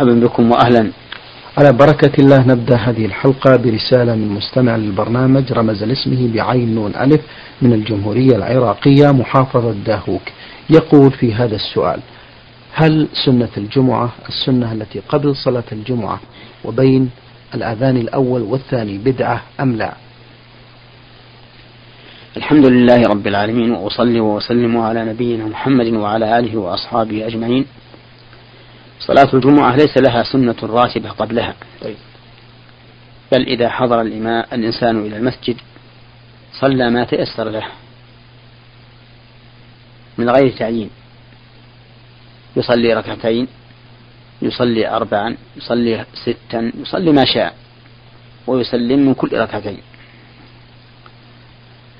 مرحبا بكم واهلا. على بركة الله نبدأ هذه الحلقة برسالة من مستمع للبرنامج رمز لاسمه بعين نون ألف من الجمهورية العراقية محافظة داهوك. يقول في هذا السؤال هل سنة الجمعة السنة التي قبل صلاة الجمعة وبين الأذان الأول والثاني بدعة أم لا؟ الحمد لله رب العالمين وأصلي وأسلم على نبينا محمد وعلى آله وأصحابه أجمعين. صلاة الجمعة ليس لها سنة راتبة قبلها. طيب. بل إذا حضر الإماء الإنسان إلى المسجد صلى ما تيسر له. من غير تعيين. يصلي ركعتين يصلي أربعا يصلي ستا يصلي ما شاء ويسلم من كل ركعتين.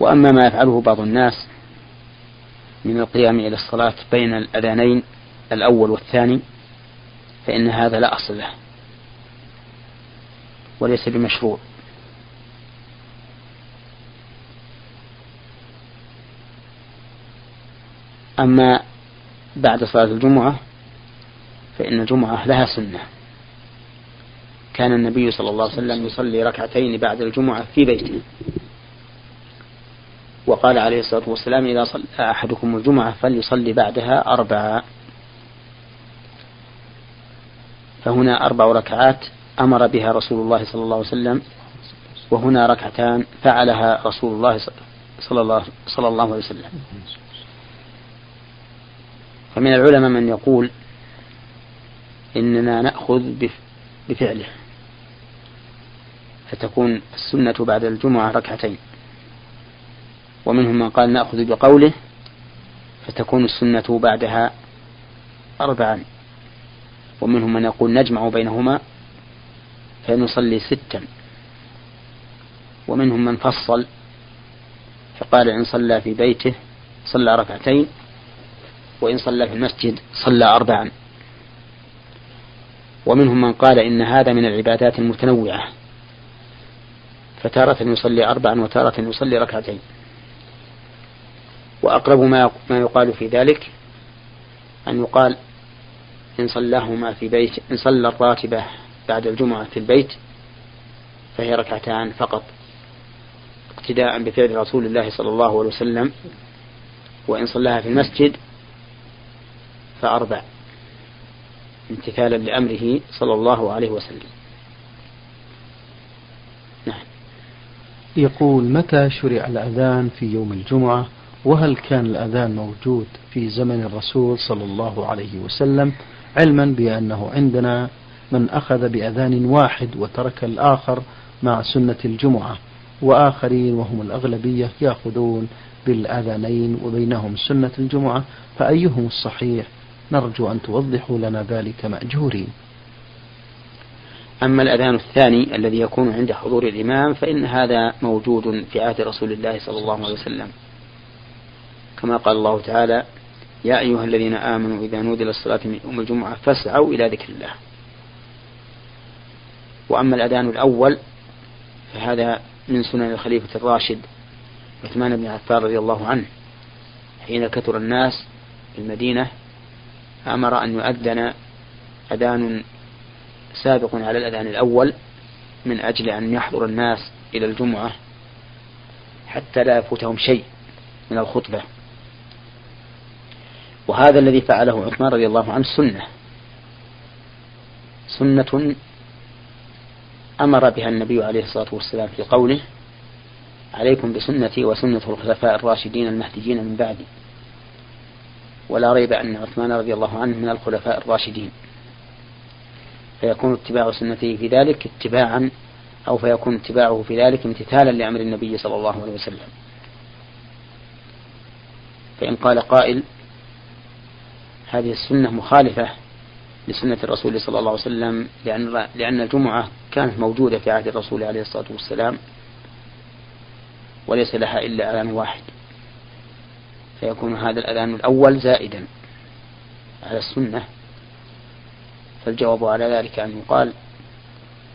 وأما ما يفعله بعض الناس من القيام إلى الصلاة بين الأذانين الأول والثاني فإن هذا لا أصل له. وليس بمشروع. أما بعد صلاة الجمعة فإن الجمعة لها سنة. كان النبي صلى الله عليه وسلم يصلي ركعتين بعد الجمعة في بيته. وقال عليه الصلاة والسلام إذا صلى أحدكم الجمعة فليصلي بعدها أربعة. فهنا أربع ركعات أمر بها رسول الله صلى الله عليه وسلم وهنا ركعتان فعلها رسول الله صلى الله, صلى الله عليه وسلم. فمن العلماء من يقول إننا نأخذ بفعله. فتكون السنة بعد الجمعة ركعتين. ومنهم من قال نأخذ بقوله فتكون السنة بعدها أربعا. ومنهم من يقول نجمع بينهما فنصلي ستا. ومنهم من فصل فقال إن صلى في بيته صلى ركعتين وإن صلى في المسجد صلى أربعا. ومنهم من قال إن هذا من العبادات المتنوعة فتارة يصلي أربعا وتارة يصلي ركعتين. وأقرب ما يقال في ذلك أن يقال إن صلاهما في بيت إن صلى الراتبة بعد الجمعة في البيت فهي ركعتان فقط اقتداء بفعل رسول الله صلى الله عليه وسلم وإن صلاها في المسجد فأربع امتثالا لأمره صلى الله عليه وسلم. نعم. يقول متى شرع الأذان في يوم الجمعة؟ وهل كان الأذان موجود في زمن الرسول صلى الله عليه وسلم؟ علما بأنه عندنا من أخذ بأذان واحد وترك الآخر مع سنة الجمعة وآخرين وهم الأغلبية يأخذون بالأذانين وبينهم سنة الجمعة فأيهم الصحيح؟ نرجو أن توضحوا لنا ذلك مأجورين. أما الأذان الثاني الذي يكون عند حضور الإمام فإن هذا موجود في عهد رسول الله صلى الله عليه وسلم. كما قال الله تعالى يا أيها الذين آمنوا إذا نودي للصلاة من يوم الجمعة فاسعوا إلى ذكر الله. وأما الأذان الأول فهذا من سنن الخليفة الراشد عثمان بن عفان رضي الله عنه حين كثر الناس في المدينة أمر أن يؤذن أذان سابق على الأذان الأول من أجل أن يحضر الناس إلى الجمعة حتى لا يفوتهم شيء من الخطبة. وهذا الذي فعله عثمان رضي الله عنه سنة. سنة أمر بها النبي عليه الصلاة والسلام في قوله عليكم بسنتي وسنة الخلفاء الراشدين المهديين من بعدي. ولا ريب أن عثمان رضي الله عنه من الخلفاء الراشدين. فيكون اتباع سنته في ذلك اتباعا أو فيكون اتباعه في ذلك امتثالا لأمر النبي صلى الله عليه وسلم. فإن قال قائل هذه السنة مخالفة لسنة الرسول صلى الله عليه وسلم لأن لأن الجمعة كانت موجودة في عهد الرسول عليه الصلاة والسلام وليس لها إلا أذان واحد. فيكون هذا الأذان الأول زائدا على السنة. فالجواب على ذلك أن يقال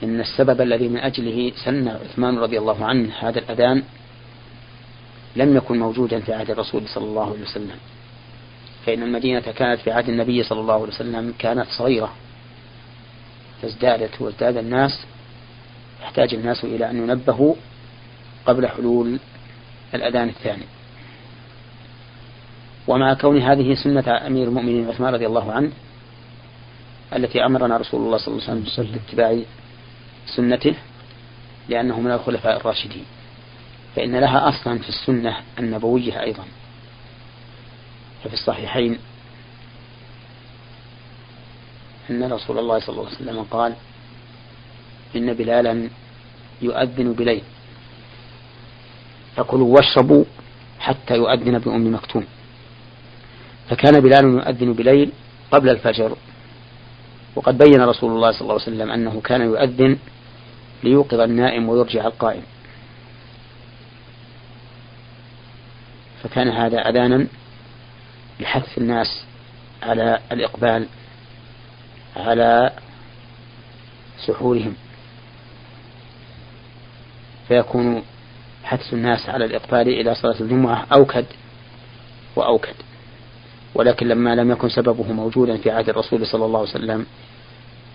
إن السبب الذي من أجله سن عثمان رضي الله عنه هذا الأذان لم يكن موجودا في عهد الرسول صلى الله عليه وسلم. فإن المدينة كانت في عهد النبي صلى الله عليه وسلم كانت صغيرة. فازدادت وازداد الناس يحتاج الناس إلى أن ينبهوا قبل حلول الأذان الثاني. ومع كون هذه سنة أمير المؤمنين عثمان رضي الله عنه التي أمرنا رسول الله صلى الله عليه وسلم باتباع سنته لأنه من الخلفاء الراشدين. فإن لها أصلا في السنة النبوية أيضا. ففي الصحيحين أن رسول الله صلى الله عليه وسلم قال إن بلالا يؤذن بليل. فكلوا واشربوا حتى يؤذن بأم مكتوم. فكان بلال يؤذن بليل قبل الفجر. وقد بين رسول الله صلى الله عليه وسلم أنه كان يؤذن ليوقظ النائم ويرجع القائم. فكان هذا أذانا لحث الناس على الإقبال على سحورهم. فيكون حث الناس على الإقبال إلى صلاة الجمعة أوكد وأوكد. ولكن لما لم يكن سببه موجودا في عهد الرسول صلى الله عليه وسلم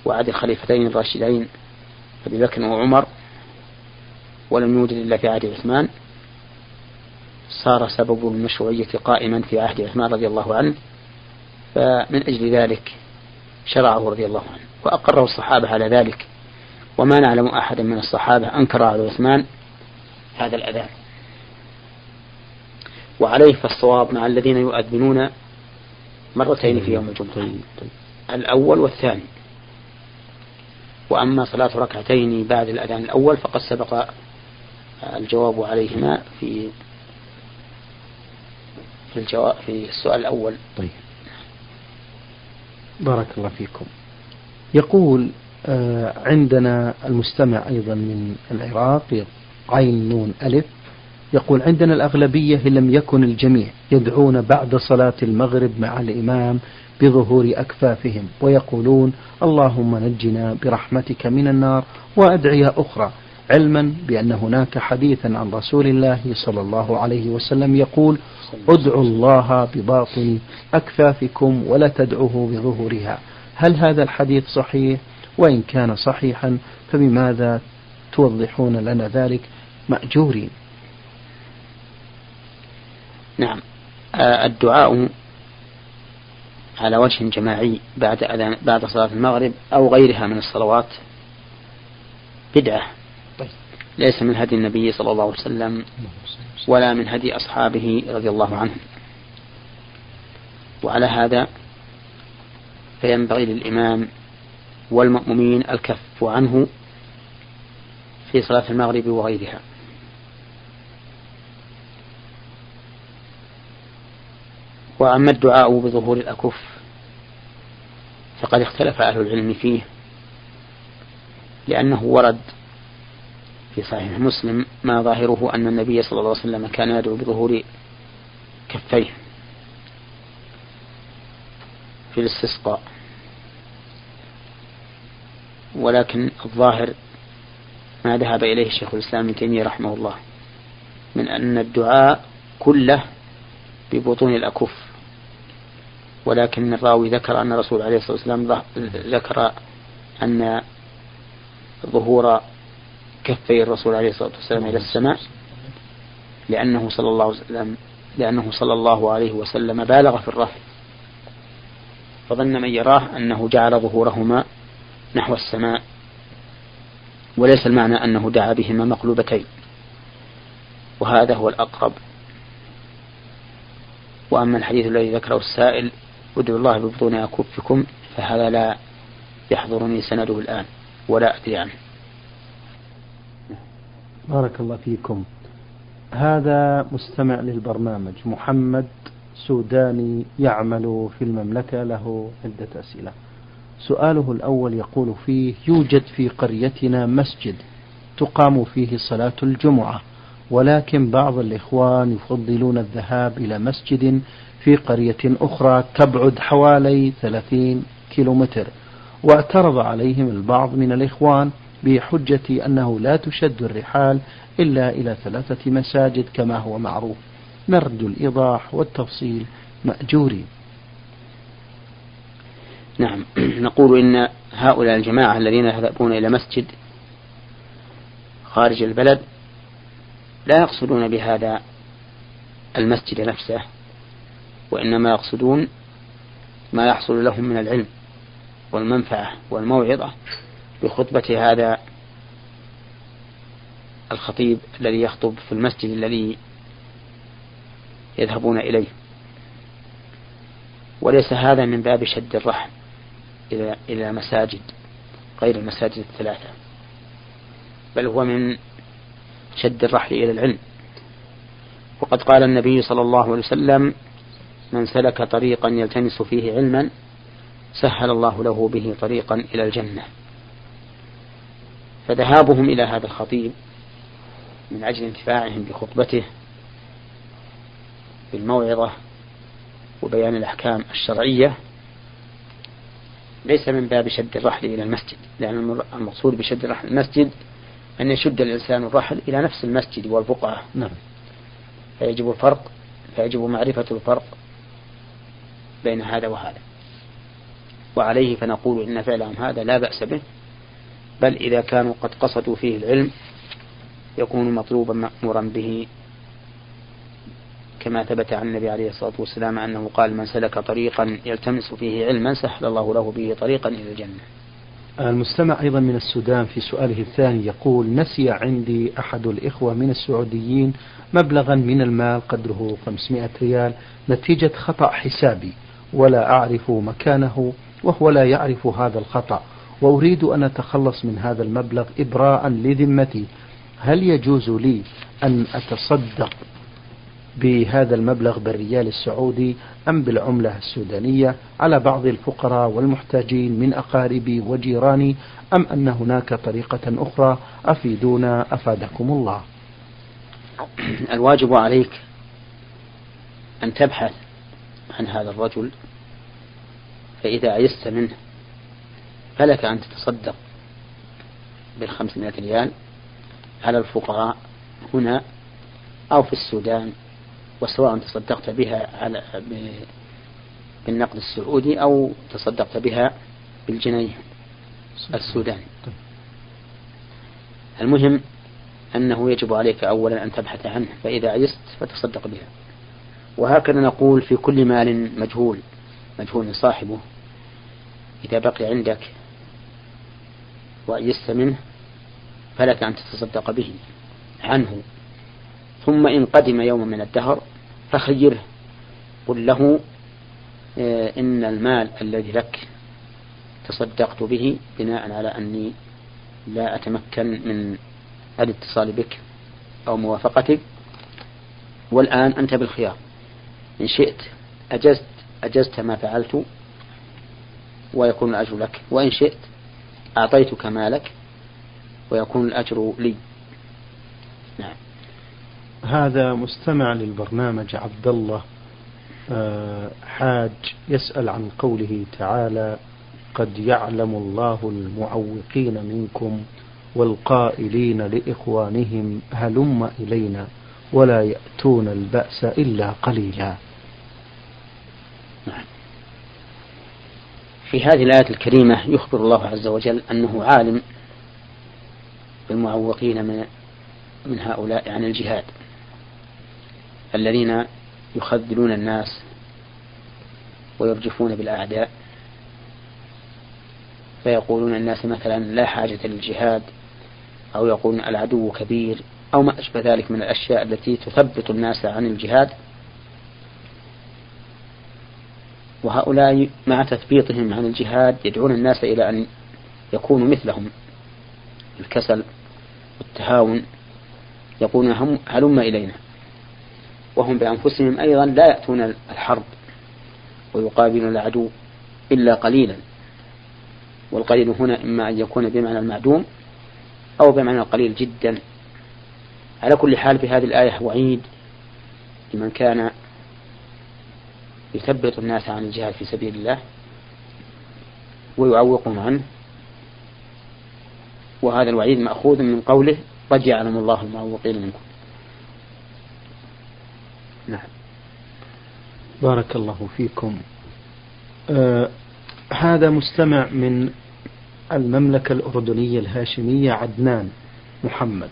وعهد الخليفتين الراشدين أبي بكر وعمر ولم يوجد إلا في عهد عثمان صار سبب المشروعية قائما في عهد عثمان رضي الله عنه فمن أجل ذلك شرعه رضي الله عنه وأقره الصحابة على ذلك وما نعلم أحدا من الصحابة أنكر على عثمان هذا الأذان وعليه فالصواب مع الذين يؤذنون مرتين في يوم الجمعة طيب، طيب. الأول والثاني وأما صلاة ركعتين بعد الأذان الأول فقد سبق الجواب عليهما في في الجواب في السؤال الأول. طيب. بارك الله فيكم. يقول آه، عندنا المستمع أيضا من العراق عين نون ألف. يقول عندنا الأغلبية إن لم يكن الجميع يدعون بعد صلاة المغرب مع الإمام بظهور أكفافهم ويقولون اللهم نجنا برحمتك من النار وأدعية أخرى علما بأن هناك حديثا عن رسول الله صلى الله عليه وسلم يقول ادعوا الله بباطن أكفافكم ولا تدعوه بظهورها. هل هذا الحديث صحيح؟ وإن كان صحيحا فبماذا توضحون لنا ذلك مأجورين؟ نعم. آه، الدعاء على وجه جماعي بعد بعد صلاة المغرب أو غيرها من الصلوات بدعة. ليس من هدي النبي صلى الله عليه وسلم ولا من هدي أصحابه رضي الله عنهم. وعلى هذا فينبغي للإمام والمأمومين الكف عنه في صلاة المغرب وغيرها. وأما الدعاء بظهور الأكف فقد اختلف أهل العلم فيه لأنه ورد في صحيح مسلم ما ظاهره أن النبي صلى الله عليه وسلم كان يدعو بظهور كفيه في الاستسقاء. ولكن الظاهر ما ذهب إليه الشيخ الإسلام ابن تيمية رحمه الله من أن الدعاء كله ببطون الأكف. ولكن الراوي ذكر أن الرسول عليه الصلاة والسلام ذكر أن ظهور كفي الرسول عليه الصلاة والسلام إلى السماء لأنه صلى الله وسلم لأنه صلى الله عليه وسلم بالغ في الرفع. فظن من يراه أنه جعل ظهورهما نحو السماء وليس المعنى أنه دعا بهما مقلوبتين. وهذا هو الأقرب. وأما الحديث الذي ذكره السائل ادعوا الله ببطون أكفكم فهذا لا يحضرني سنده الآن ولا أدري عنه. بارك الله فيكم. هذا مستمع للبرنامج محمد سوداني يعمل في المملكة له عدة أسئلة. سؤاله الأول يقول فيه يوجد في قريتنا مسجد تقام فيه صلاة الجمعة ولكن بعض الإخوان يفضلون الذهاب إلى مسجد في قرية أخرى تبعد حوالي ثلاثين كيلومتر واعترض عليهم البعض من الإخوان بحجة أنه لا تشد الرحال إلا إلى ثلاثة مساجد كما هو معروف. نرجو الإيضاح والتفصيل مأجورين نعم. نقول إن هؤلاء الجماعة الذين يذهبون إلى مسجد خارج البلد لا يقصدون بهذا المسجد نفسه وإنما يقصدون ما يحصل لهم من العلم والمنفعة والموعظة. بخطبة هذا الخطيب الذي يخطب في المسجد الذي يذهبون إليه. وليس هذا من باب شد الرحم إلى إلى مساجد غير المساجد الثلاثة بل هو من شد الرحل إلى العلم. وقد قال النبي صلى الله عليه وسلم من سلك طريقا يلتمس فيه علما سهل الله له به طريقا إلى الجنة. فذهابهم إلى هذا الخطيب من أجل انتفاعهم بخطبته بالموعظة وبيان الأحكام الشرعية ليس من باب شد الرحل إلى المسجد لأن المقصود بشد الرحل المسجد أن يشد الإنسان الرحل إلى نفس المسجد والبقعة نعم. فيجب الفرق فيجب معرفة الفرق بين هذا وهذا. وعليه فنقول إن فعلهم هذا لا بأس به. بل إذا كانوا قد قصدوا فيه العلم يكون مطلوبا مأمورا به. كما ثبت عن النبي عليه الصلاة والسلام أنه قال من سلك طريقا يلتمس فيه علما سهل الله له به طريقا إلى الجنة. المستمع أيضا من السودان في سؤاله الثاني يقول نسي عندي أحد الإخوة من السعوديين مبلغا من المال قدره 500 ريال نتيجة خطأ حسابي ولا أعرف مكانه وهو لا يعرف هذا الخطأ وأريد أن أتخلص من هذا المبلغ إبراء لذمتي. هل يجوز لي أن أتصدق بهذا المبلغ بالريال السعودي أم بالعملة السودانية؟ على بعض الفقراء والمحتاجين من أقاربي وجيراني أم أن هناك طريقة أخرى؟ أفيدونا أفادكم الله. الواجب عليك أن تبحث عن هذا الرجل فإذا عيست منه فلك أن تتصدق بالخمسمائة ريال على الفقراء هنا أو في السودان وسواء تصدقت بها على بالنقد السعودي أو تصدقت بها بالجنيه السوداني. المهم أنه يجب عليك أولا أن تبحث عنه فإذا عجزت فتصدق بها. وهكذا نقول في كل مال مجهول مجهول صاحبه. إذا بقي عندك وعجزت منه فلك أن تتصدق به عنه. ثم إن قدم يوما من الدهر فخيره. قل له آه، إن المال الذي لك تصدقت به بناء على أني لا أتمكن من الاتصال بك أو موافقتك. والآن أنت بالخيار. إن شئت أجزت أجزت ما فعلت ويكون الأجر لك. وإن شئت أعطيتك مالك ويكون الأجر لي. نعم. هذا مستمع للبرنامج عبد الله آه، حاج يسأل عن قوله تعالى قد يعلم الله المعوقين منكم والقائلين لإخوانهم هلم إلينا ولا يأتون البأس إلا قليلا نعم. في هذه الآية الكريمة يخبر الله عز وجل أنه عالم بالمعوقين من من هؤلاء عن الجهاد الذين يخذلون الناس ويرجفون بالأعداء فيقولون الناس مثلا لا حاجة للجهاد أو يقولون العدو كبير أو ما أشبه ذلك من الأشياء التي تثبط الناس عن الجهاد. وهؤلاء مع تثبيطهم عن الجهاد يدعون الناس إلى أن يكونوا مثلهم. الكسل والتهاون يقولون هلم إلينا. وهم بأنفسهم أيضا لا يأتون الحرب ويقابلون العدو إلا قليلا. والقليل هنا إما أن يكون بمعنى المعدوم أو بمعنى القليل جدا. على كل حال في هذه الآية وعيد لمن كان يثبت الناس عن الجهاد في سبيل الله ويعوقهم عنه. وهذا الوعيد مأخوذ من قوله قد يعلم الله المعوقين منكم. نعم. بارك الله فيكم. آه هذا مستمع من المملكة الأردنية الهاشمية عدنان محمد.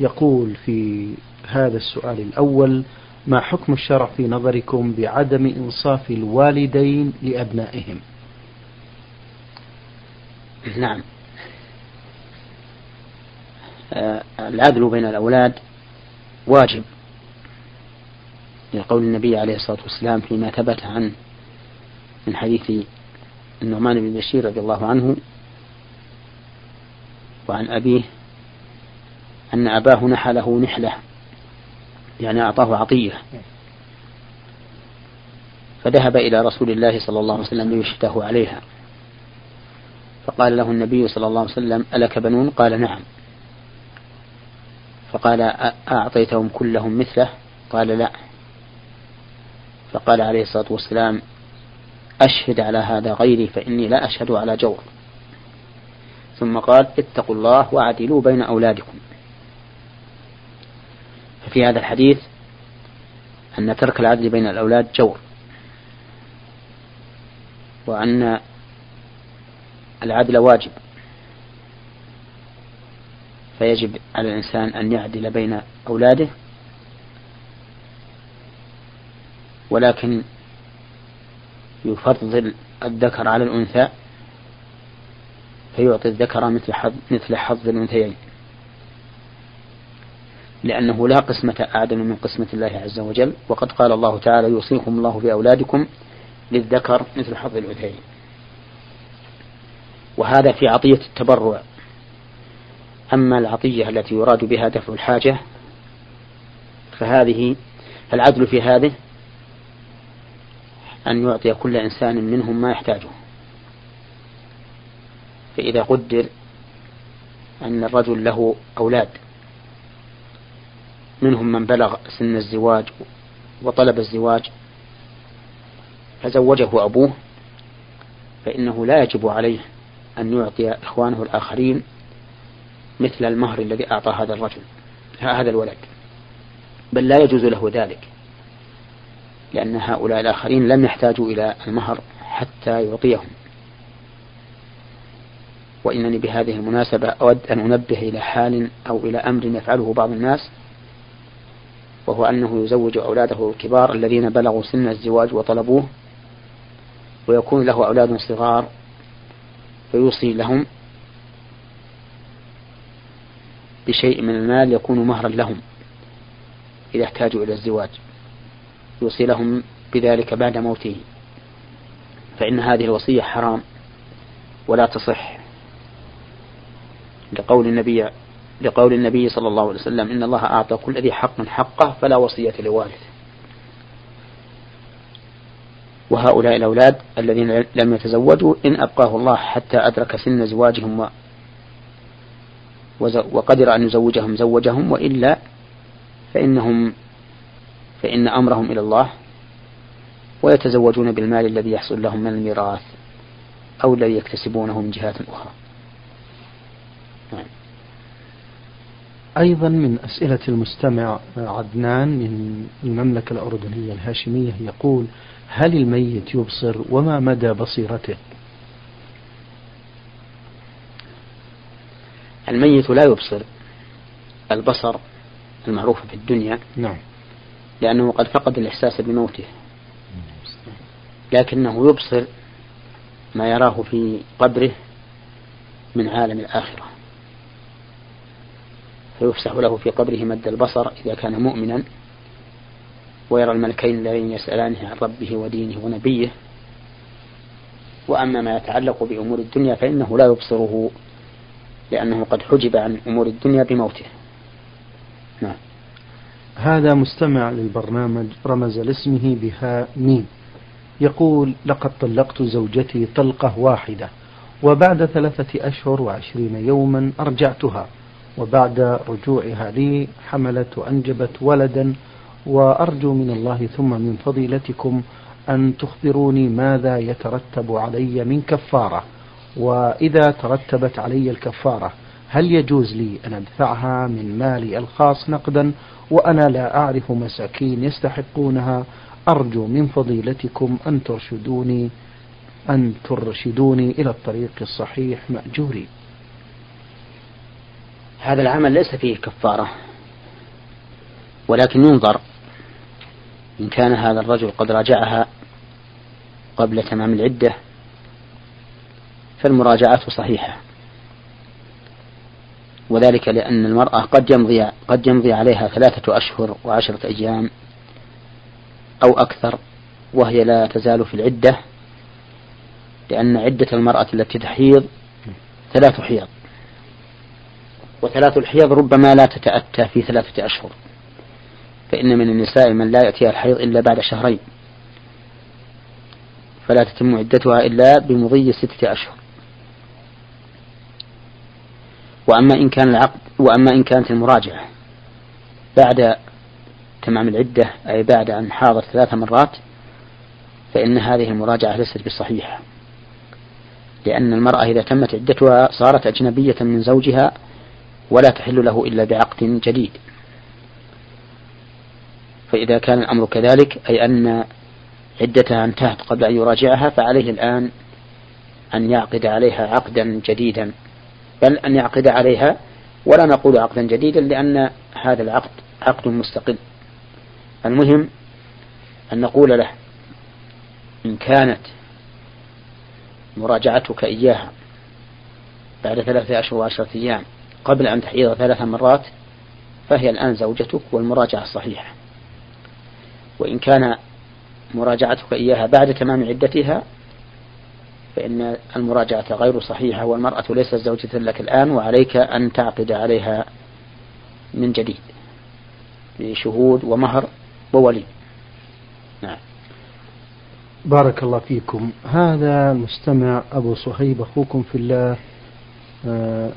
يقول في هذا السؤال الأول ما حكم الشرع في نظركم بعدم إنصاف الوالدين لأبنائهم؟ نعم. آه، العدل بين الأولاد واجب لقول النبي عليه الصلاة والسلام فيما ثبت عن من حديث النعمان بن بشير رضي الله عنه وعن أبيه أن أباه نحى له نحلة. يعني أعطاه عطية. فذهب إلى رسول الله صلى الله عليه وسلم ليشهده عليها. فقال له النبي صلى الله عليه وسلم ألك بنون؟ قال نعم. فقال أعطيتهم كلهم مثله؟ قال لا. فقال عليه الصلاة والسلام أشهد على هذا غيري فإني لا أشهد على جور. ثم قال اتقوا الله وعدلوا بين أولادكم. ففي هذا الحديث أن ترك العدل بين الأولاد جور وأن العدل واجب فيجب على الإنسان أن يعدل بين أولاده ولكن يفضل الذكر على الأنثى فيعطي الذكر مثل حظ مثل حظ الأنثيين. لأنه لا قسمة أعدل من قسمة الله عز وجل. وقد قال الله تعالى يوصيكم الله في أولادكم للذكر مثل حظ الأنثيين. وهذا في عطية التبرع. أما العطية التي يراد بها دفع الحاجة فهذه العدل في هذه أن يعطي كل إنسان منهم ما يحتاجه. فإذا قدر أن الرجل له أولاد منهم من بلغ سن الزواج وطلب الزواج فزوجه أبوه فإنه لا يجب عليه أن يعطي إخوانه الآخرين مثل المهر الذي أعطى هذا الرجل هذا الولد. بل لا يجوز له ذلك لأن هؤلاء الآخرين لم يحتاجوا إلى المهر حتى يعطيهم. وإنني بهذه المناسبة أود أن أنبه إلى حال أو إلى أمر يفعله بعض الناس وهو أنه يزوج أولاده الكبار الذين بلغوا سن الزواج وطلبوه ويكون له أولاد صغار فيوصي لهم بشيء من المال يكون مهرا لهم إذا احتاجوا إلى الزواج. يوصي لهم بذلك بعد موته. فإن هذه الوصية حرام ولا تصح لقول النبي لقول النبي صلى الله عليه وسلم إن الله أعطى كل ذي حق حقه فلا وصية لوارث وهؤلاء الأولاد الذين لم يتزوجوا إن أبقاه الله حتى أدرك سن زواجهم وقدر أن يزوجهم زوجهم وإلا فإنهم فإن أمرهم إلى الله ويتزوجون بالمال الذي يحصل لهم من الميراث أو الذي يكتسبونه من جهات أخرى نعم. أيضا من أسئلة المستمع عدنان من المملكة الأردنية الهاشمية يقول هل الميت يبصر وما مدى بصيرته؟ الميت لا يبصر البصر المعروف في الدنيا نعم. لأنه قد فقد الإحساس بموته. لكنه يبصر ما يراه في قبره من عالم الآخرة. فيفسح له في قبره مد البصر إذا كان مؤمنا ويرى الملكين اللذين يسألانه عن ربه ودينه ونبيه. وأما ما يتعلق بأمور الدنيا فإنه لا يبصره لأنه قد حجب عن أمور الدنيا بموته. نعم. هذا مستمع للبرنامج رمز لاسمه بها ميم. يقول لقد طلقت زوجتي طلقة واحدة وبعد ثلاثة أشهر وعشرين يوما أرجعتها وبعد رجوعها لي حملت وأنجبت ولدا وأرجو من الله ثم من فضيلتكم أن تخبروني ماذا يترتب علي من كفارة. وإذا ترتبت علي الكفارة هل يجوز لي أن أدفعها من مالي الخاص نقدا؟ وأنا لا أعرف مساكين يستحقونها. أرجو من فضيلتكم أن ترشدوني أن ترشدوني إلى الطريق الصحيح مأجوري. هذا العمل ليس فيه كفارة ولكن ينظر إن كان هذا الرجل قد راجعها قبل تمام العدة فالمراجعة صحيحة. وذلك لأن المرأة قد يمضي قد يمضي عليها ثلاثة أشهر وعشرة أيام أو أكثر وهي لا تزال في العدة لأن عدة المرأة التي تحيض ثلاث حيض. وثلاث الحيض ربما لا تتأتى في ثلاثة أشهر. فإن من النساء من لا يأتيها الحيض إلا بعد شهرين. فلا تتم عدتها إلا بمضي ستة أشهر. وأما إن كان العقد وأما إن كانت المراجعة بعد تمام العدة أي بعد أن حاضت ثلاث مرات فإن هذه المراجعة ليست بصحيحة. لأن المرأة إذا تمت عدتها صارت أجنبية من زوجها ولا تحل له إلا بعقد جديد. فإذا كان الأمر كذلك أي أن عدتها انتهت قبل أن يراجعها فعليه الآن أن يعقد عليها عقدا جديدا. بل أن يعقد عليها ولا نقول عقدا جديدا لأن هذا العقد عقد مستقل. المهم أن نقول له إن كانت مراجعتك إياها بعد ثلاثة أشهر وعشرة أيام قبل أن تحيض ثلاث مرات فهي الآن زوجتك والمراجعة صحيحة وإن كان مراجعتك إياها بعد تمام عدتها فإن المراجعة غير صحيحة والمرأة ليست زوجة لك الآن وعليك أن تعقد عليها من جديد بشهود ومهر وولي. نعم. بارك الله فيكم. هذا المستمع أبو صهيب أخوكم في الله. آه،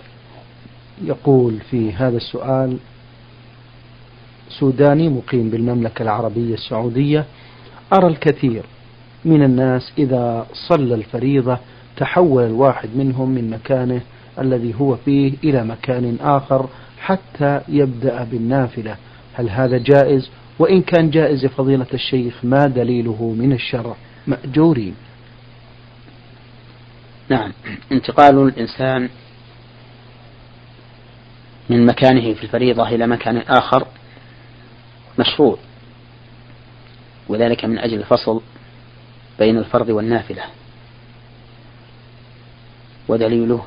يقول في هذا السؤال سوداني مقيم بالمملكة العربية السعودية أرى الكثير من الناس إذا صلى الفريضة تحول الواحد منهم من مكانه الذي هو فيه إلى مكان آخر حتى يبدأ بالنافلة. هل هذا جائز؟ وإن كان جائز فضيلة الشيخ ما دليله من الشرع؟ مأجورين. نعم انتقال الإنسان من مكانه في الفريضة إلى مكان آخر مشروع وذلك من أجل الفصل بين الفرض والنافلة. ودليله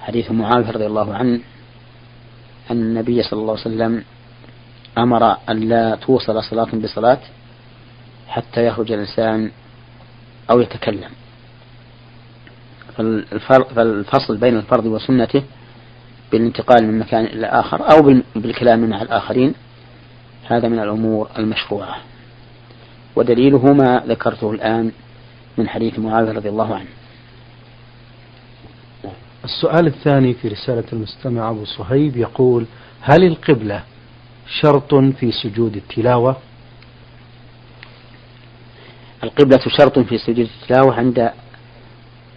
حديث معاوية رضي الله عنه أن النبي صلى الله عليه وسلم أمر أن لا توصل صلاة بصلاة حتى يخرج الإنسان أو يتكلم. فالفصل بين الفرض وسنته بالانتقال من مكان إلى آخر أو بالكلام مع الآخرين هذا من الأمور المشروعة. ودليله ما ذكرته الآن من حديث معاوية رضي الله عنه. السؤال الثاني في رسالة المستمع أبو صهيب يقول هل القبلة شرط في سجود التلاوة؟ القبلة شرط في سجود التلاوة عند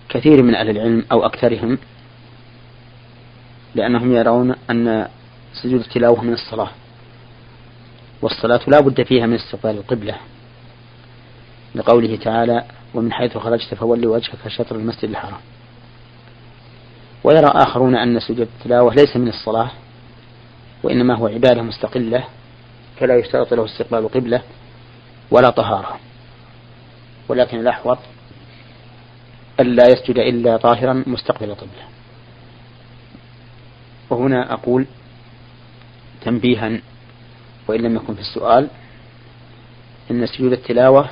كثير من أهل العلم أو أكثرهم. لأنهم يرون أن سجود التلاوة من الصلاة والصلاة لا بد فيها من استقبال القبلة لقوله تعالى ومن حيث خرجت فول وجهك شطر المسجد الحرام. ويرى آخرون أن سجود التلاوة ليس من الصلاة وإنما هو عبادة مستقلة فلا يشترط له استقبال القبلة ولا طهارة. ولكن الأحوط ألا يسجد إلا طاهرا مستقبل القبلة. وهنا أقول تنبيها وإن لم يكن في السؤال إن سجود التلاوة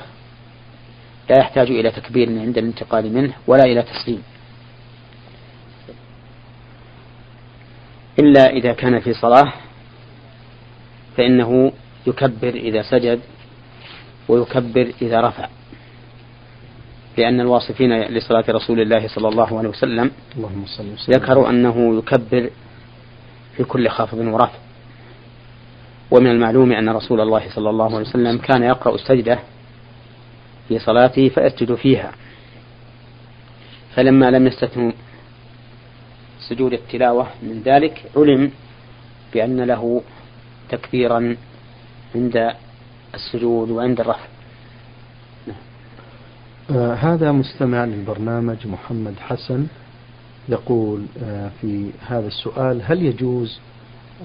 لا يحتاج إلى تكبير عند الانتقال منه ولا إلى تسليم. إلا إذا كان في صلاة فإنه يكبر إذا سجد ويكبر إذا رفع. لأن الواصفين لصلاة رسول الله صلى الله عليه وسلم ذكروا أنه يكبر في كل خافض ورافع ومن المعلوم أن رسول الله صلى الله عليه وسلم كان يقرأ السجدة في صلاته فيسجد فيها. فلما لم يستثنوا سجود التلاوة من ذلك علم بأن له تكبيرا عند السجود وعند الرفع. آه هذا مستمع للبرنامج محمد حسن. يقول آه في هذا السؤال هل يجوز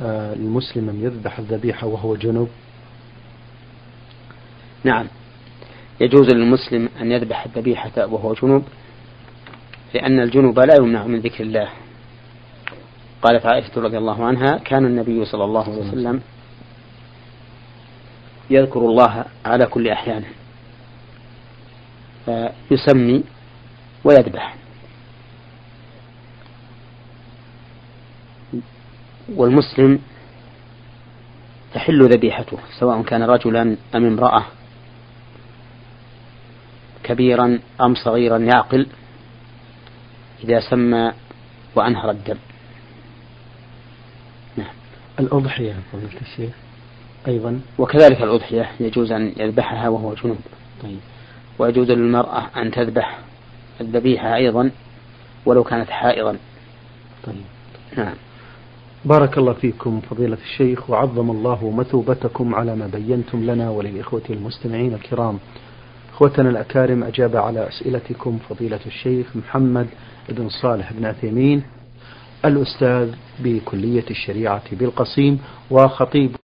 آه للمسلم أن يذبح الذبيحة وهو جنب نعم. يجوز للمسلم أن يذبح الذبيحة وهو جنب لأن الجنب لا يمنع من ذكر الله. قالت عائشة رضي الله عنها كان النبي صلى الله عليه وسلم يذكر الله على كل أحيانه فيسمي ويذبح. والمسلم تحل ذبيحته سواء كان رجلا أم امرأة كبيرا أم صغيرا يعقل إذا سمى وأنهر الدم. نعم. الأضحية فضيلة الشيخ أيضا. وكذلك الأضحية يجوز أن يذبحها وهو جنوب. طيب. ويجوز للمرأة أن تذبح الذبيحة أيضا ولو كانت حائضا. طيب. نعم. بارك الله فيكم فضيلة الشيخ وعظم الله مثوبتكم على ما بينتم لنا وللإخوة المستمعين الكرام. إخوتنا الأكارم أجاب على أسئلتكم فضيلة الشيخ محمد بن صالح بن عثيمين الأستاذ بكلية الشريعة بالقصيم وخطيب